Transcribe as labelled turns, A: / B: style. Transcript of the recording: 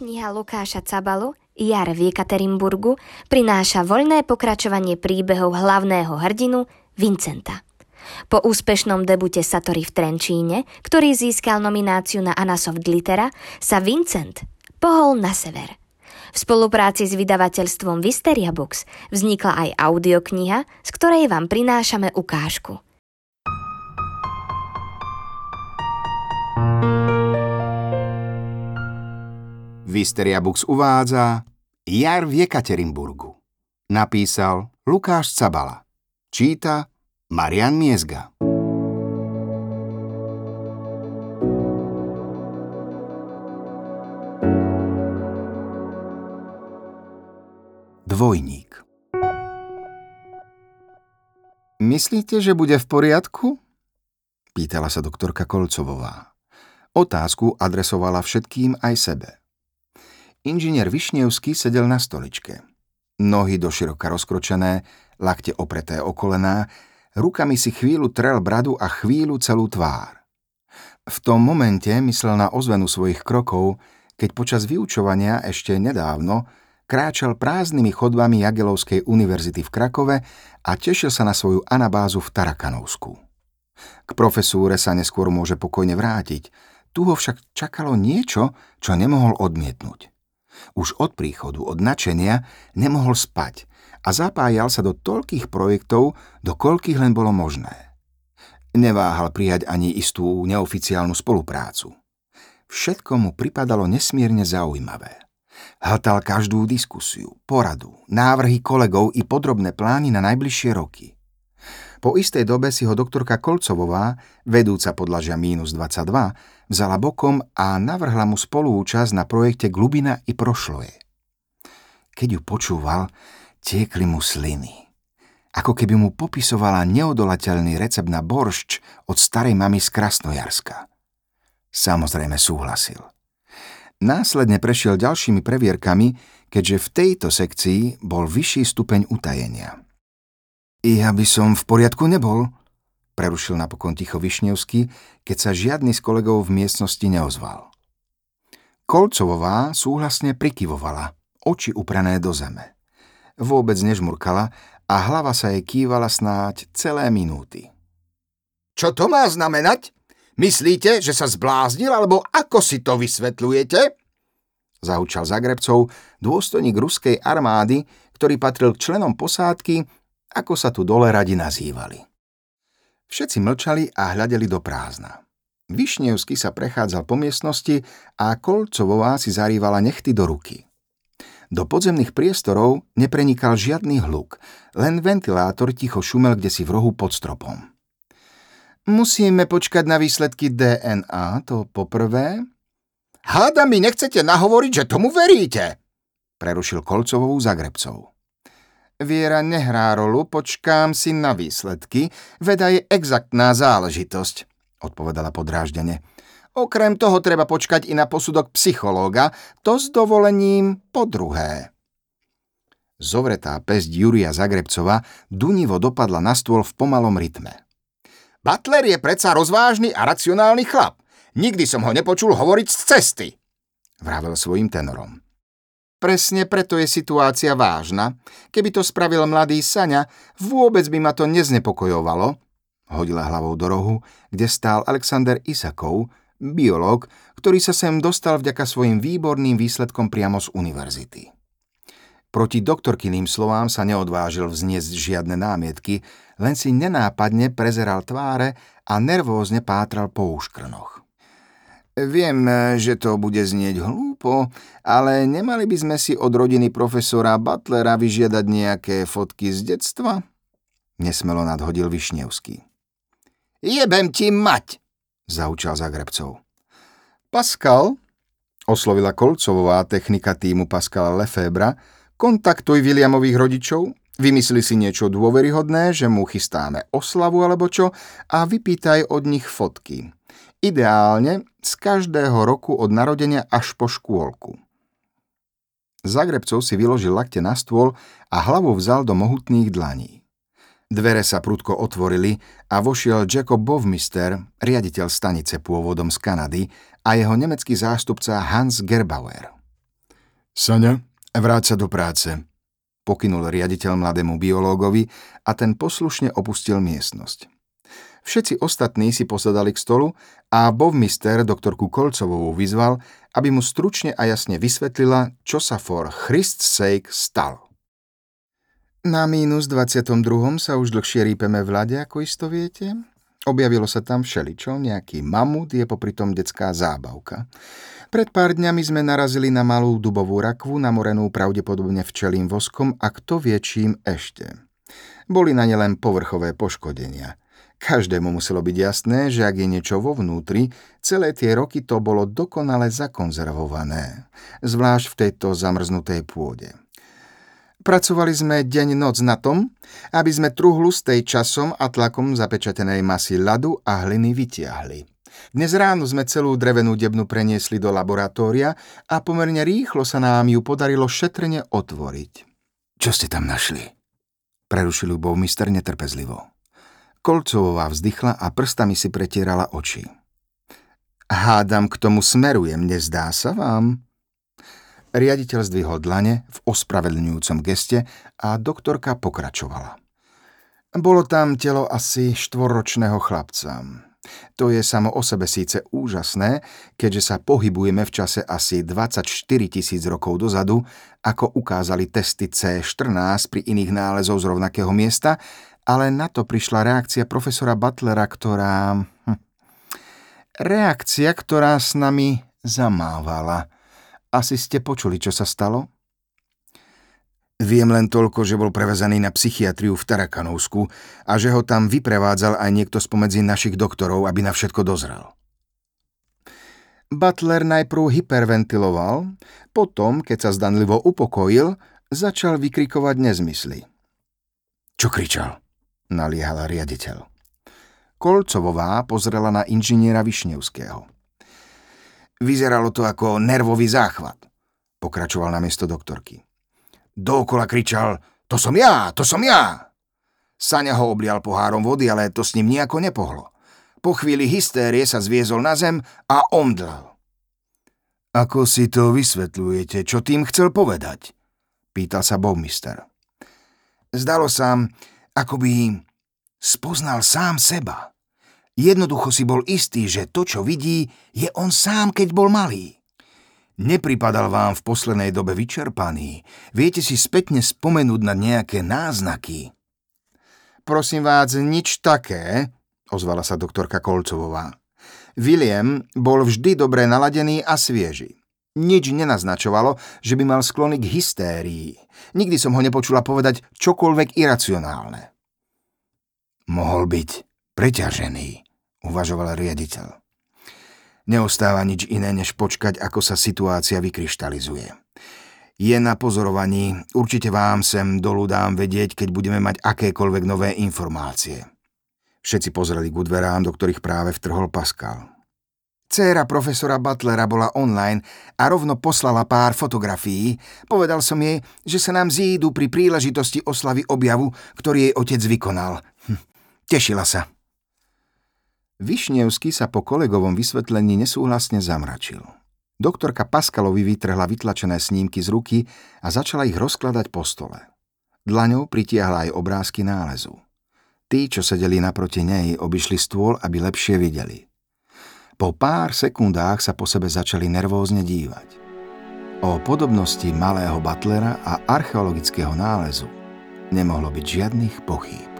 A: Audiokniha Lukáša Cabalu Jar v Jekaterinburgu prináša voľné pokračovanie príbehov hlavného hrdinu Vincenta. Po úspešnom debute Satori v Trenčíne, ktorý získal nomináciu na Anasoft Littera, sa Vincent pohol na sever. V spolupráci s vydavateľstvom Visteria Books vznikla aj audiokniha, z ktorej vám prinášame ukážku –
B: Visteria Books uvádza Jar v Jekaterinburgu. Napísal Lukáš Cabala. Číta Marian Miezga. Dvojník Myslíte, že bude v poriadku? Pýtala sa doktorka Kolcovová. Otázku adresovala všetkým aj sebe. Inžinier Višnevský sedel na stoličke. Nohy doširoka rozkročené, lakte opreté o kolená, rukami si chvíľu trel bradu a chvíľu celú tvár. V tom momente myslel na ozvenu svojich krokov, keď počas vyučovania ešte nedávno kráčal prázdnymi chodbami Jagelovskej univerzity v Krakove a tešil sa na svoju anabázu v Tarakanovsku. K profesúre sa neskôr môže pokojne vrátiť, tu ho však čakalo niečo, čo nemohol odmietnúť. Už od príchodu, od načenia, nemohol spať a zapájal sa do toľkých projektov, do koľkých len bolo možné. Neváhal prijať ani istú neoficiálnu spoluprácu. Všetko mu pripadalo nesmierne zaujímavé. Hltal každú diskusiu, poradu, návrhy kolegov i podrobné plány na najbližšie roky. Po istej dobe si ho doktorka Kolcovová, vedúca podlažia mínus 22, vzala bokom a navrhla mu spolúčasť na projekte Glubina i Prošloje. Keď ju počúval, tiekli mu sliny. Ako keby mu popisovala neodolateľný recept na boršč od starej mamy z Krasnojarska. Samozrejme súhlasil. Následne prešiel ďalšími previerkami, keďže v tejto sekcii bol vyšší stupeň utajenia. Ja by som v poriadku nebol, prerušil napokon ticho Višnevský, keď sa žiadny z kolegov v miestnosti neozval. Kolcovová súhlasne prikyvovala, oči uprané do zeme. Vôbec nežmurkala a hlava sa jej kývala snáď celé minúty.
C: Čo to má znamenať? Myslíte, že sa zbláznil, alebo ako si to vysvetľujete?
B: Zahučal Zagrebcov dôstojník ruskej armády, ktorý patril k členom posádky, ako sa tu dole radi nazývali. Všetci mlčali a hľadeli do prázdna. Višnevsky sa prechádzal po miestnosti a Kolcovová si zarývala nechty do ruky. Do podzemných priestorov neprenikal žiadny hluk, len ventilátor ticho šumel kde si v rohu pod stropom. Musíme počkať na výsledky DNA, to poprvé.
C: Háda mi nechcete nahovoriť, že tomu veríte, prerušil Kolcovovú Zagrebcov.
B: Viera nehrá rolu, počkám si na výsledky, veda je exaktná záležitosť, odpovedala podráždene. Okrem toho treba počkať i na posudok psychológa, to s dovolením po druhé. Zovretá pesť Juria Zagrebcova dunivo dopadla na stôl v pomalom rytme.
C: Butler je predsa rozvážny a racionálny chlap. Nikdy som ho nepočul hovoriť z cesty, vravel svojim tenorom.
B: Presne preto je situácia vážna. Keby to spravil mladý Saňa, vôbec by ma to neznepokojovalo. Hodila hlavou do rohu, kde stál Alexander Isakov, biológ, ktorý sa sem dostal vďaka svojim výborným výsledkom priamo z univerzity. Proti doktorkyným slovám sa neodvážil vzniesť žiadne námietky, len si nenápadne prezeral tváre a nervózne pátral po úškrnoch. Viem, že to bude znieť hlúpo, ale nemali by sme si od rodiny profesora Butlera vyžiadať nejaké fotky z detstva? Nesmelo nadhodil Višnevský.
C: Jebem ti mať,
B: zaučal Zagrebcov. Pascal, oslovila Kolcovová technika týmu Pascala Lefebra, kontaktuj Williamových rodičov, vymysli si niečo dôveryhodné, že mu chystáme oslavu alebo čo a vypýtaj od nich fotky. Ideálne z každého roku od narodenia až po škôlku. Zagrebcov si vyložil lakte na stôl a hlavu vzal do mohutných dlaní. Dvere sa prudko otvorili a vošiel Jacob Bovmister, riaditeľ stanice pôvodom z Kanady a jeho nemecký zástupca Hans Gerbauer. Sania, vráť sa do práce, pokynul riaditeľ mladému biológovi a ten poslušne opustil miestnosť. Všetci ostatní si posadali k stolu a bovmister doktorku Kolcovovú vyzval, aby mu stručne a jasne vysvetlila, čo sa for Christ's sake stalo. Na mínus 22. sa už dlhšie rípeme v ľade, ako isto viete. Objavilo sa tam všeličo, nejaký mamut je popri tom detská zábavka. Pred pár dňami sme narazili na malú dubovú rakvu, namorenú pravdepodobne včelým voskom a kto vie čím ešte. Boli na ne len povrchové poškodenia. Každému muselo byť jasné, že ak je niečo vo vnútri, celé tie roky to bolo dokonale zakonzervované, zvlášť v tejto zamrznutej pôde. Pracovali sme deň noc na tom, aby sme truhlu z tej časom a tlakom zapečatenej masy ľadu a hliny vytiahli. Dnes ráno sme celú drevenú debnu preniesli do laboratória a pomerne rýchlo sa nám ju podarilo šetrne otvoriť. Čo ste tam našli? Prerušil ju mister netrpezlivo. Kolcová vzdychla a prstami si pretierala oči. Hádam, k tomu smerujem, nezdá sa vám? Riaditeľ zdvihol dlane v ospravedlňujúcom geste a doktorka pokračovala. Bolo tam telo asi štvorročného chlapca. To je samo o sebe síce úžasné, keďže sa pohybujeme v čase asi 24 tisíc rokov dozadu, ako ukázali testy C14 pri iných nálezov z rovnakého miesta, ale na to prišla reakcia profesora Butlera, ktorá... Hm, reakcia, ktorá s nami zamávala – asi ste počuli, čo sa stalo? Viem len toľko, že bol prevezaný na psychiatriu v Tarakanovsku a že ho tam vyprevádzal aj niekto spomedzi našich doktorov, aby na všetko dozrel. Butler najprv hyperventiloval, potom, keď sa zdanlivo upokojil, začal vykrikovať nezmysly. Čo kričal? Naliehal riaditeľ. Kolcovová pozrela na inžiniera Višnevského. Vyzeralo to ako nervový záchvat, pokračoval na miesto doktorky. Dookola kričal, to som ja, to som ja. Saňa ho oblial pohárom vody, ale to s ním nejako nepohlo. Po chvíli hystérie sa zviezol na zem a omdlel. Ako si to vysvetľujete, čo tým chcel povedať? Pýtal sa Bowmister. Zdalo sa, ako by spoznal sám seba. Jednoducho si bol istý, že to, čo vidí, je on sám, keď bol malý. Nepripadal vám v poslednej dobe vyčerpaný. Viete si spätne spomenúť na nejaké náznaky? Prosím vás, nič také, ozvala sa doktorka Kolcovová. William bol vždy dobre naladený a svieži. Nič nenaznačovalo, že by mal sklony k hystérii. Nikdy som ho nepočula povedať čokoľvek iracionálne. Mohol byť preťažený, uvažoval riaditeľ. Neostáva nič iné, než počkať, ako sa situácia vykryštalizuje. Je na pozorovaní, určite vám sem dolu dám vedieť, keď budeme mať akékoľvek nové informácie. Všetci pozreli k dverám, do ktorých práve vtrhol Pascal. Céra profesora Butlera bola online a rovno poslala pár fotografií. Povedal som jej, že sa nám zídu pri príležitosti oslavy objavu, ktorý jej otec vykonal. Hm, tešila sa. Višnevský sa po kolegovom vysvetlení nesúhlasne zamračil. Doktorka Paskalovi vytrhla vytlačené snímky z ruky a začala ich rozkladať po stole. Dlaňou pritiahla aj obrázky nálezu. Tí, čo sedeli naproti nej, obišli stôl, aby lepšie videli. Po pár sekundách sa po sebe začali nervózne dívať. O podobnosti malého Butlera a archeologického nálezu nemohlo byť žiadnych pochýb.